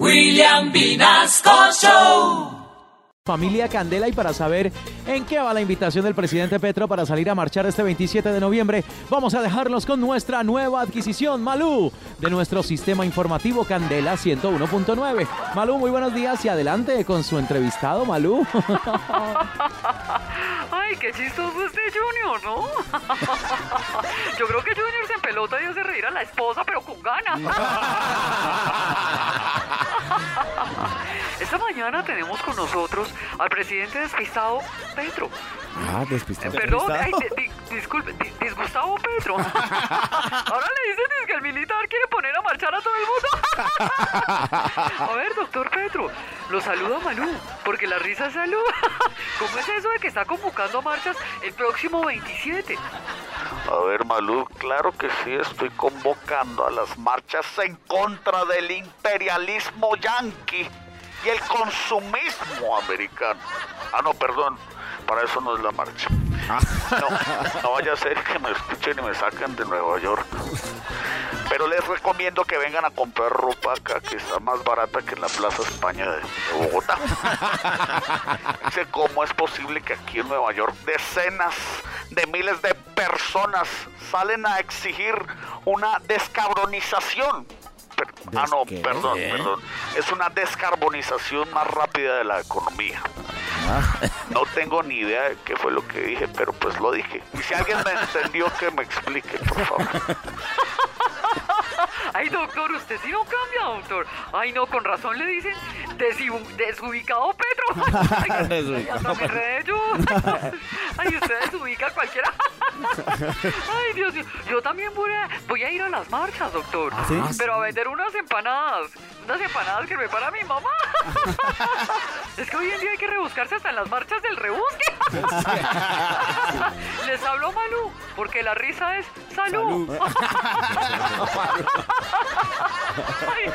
William Vinasco Show. Familia Candela y para saber en qué va la invitación del presidente Petro para salir a marchar este 27 de noviembre, vamos a dejarlos con nuestra nueva adquisición, Malú, de nuestro sistema informativo Candela 101.9. Malú, muy buenos días y adelante con su entrevistado, Malú. Ay, qué chistoso este Junior, ¿no? Yo creo que Junior se pelota y hace reír a la esposa, pero con ganas. Esta mañana tenemos con nosotros al presidente despistado Petro. Ah, despistado. Eh, Perdón, ay, di- di- disculpe, di- disgustado Petro. Ahora le dicen que el militar quiere poner a marchar a todo el mundo. A ver, doctor Petro, lo saluda Malú, porque la risa es salud. ¿Cómo es eso de que está convocando a marchas el próximo 27? A ver, Malú, claro que sí, estoy convocando a las marchas en contra del imperialismo yanqui y el consumismo americano. Ah, no, perdón, para eso no es la marcha. No, no vaya a ser que me escuchen y me saquen de Nueva York. Pero les recomiendo que vengan a comprar ropa acá, que está más barata que en la Plaza España de, de Bogotá. Dice, ¿cómo es posible que aquí en Nueva York decenas de miles de personas salen a exigir una descarbonización? Per- ah, no, ¿Qué? perdón, ¿Qué? perdón. Es una descarbonización más rápida de la economía. No tengo ni idea de qué fue lo que dije, pero pues lo dije. Y si alguien me entendió, que me explique, por favor. Ay, doctor, usted sí no cambia, doctor. Ay, no, con razón le dicen Desubicado Petro. Ay, Desubicado, hasta me enredé yo. Ay, usted desubica a cualquiera. Ay, Dios mío. Yo también voy a, voy a ir a las marchas, doctor. ¿Ah, sí? Pero a vender unas empanadas. Unas empanadas que me para mi mamá. Es que hoy en día hay que rebuscarse hasta en las marchas del rebusque. Les hablo Malú, porque la risa es salud. Ay.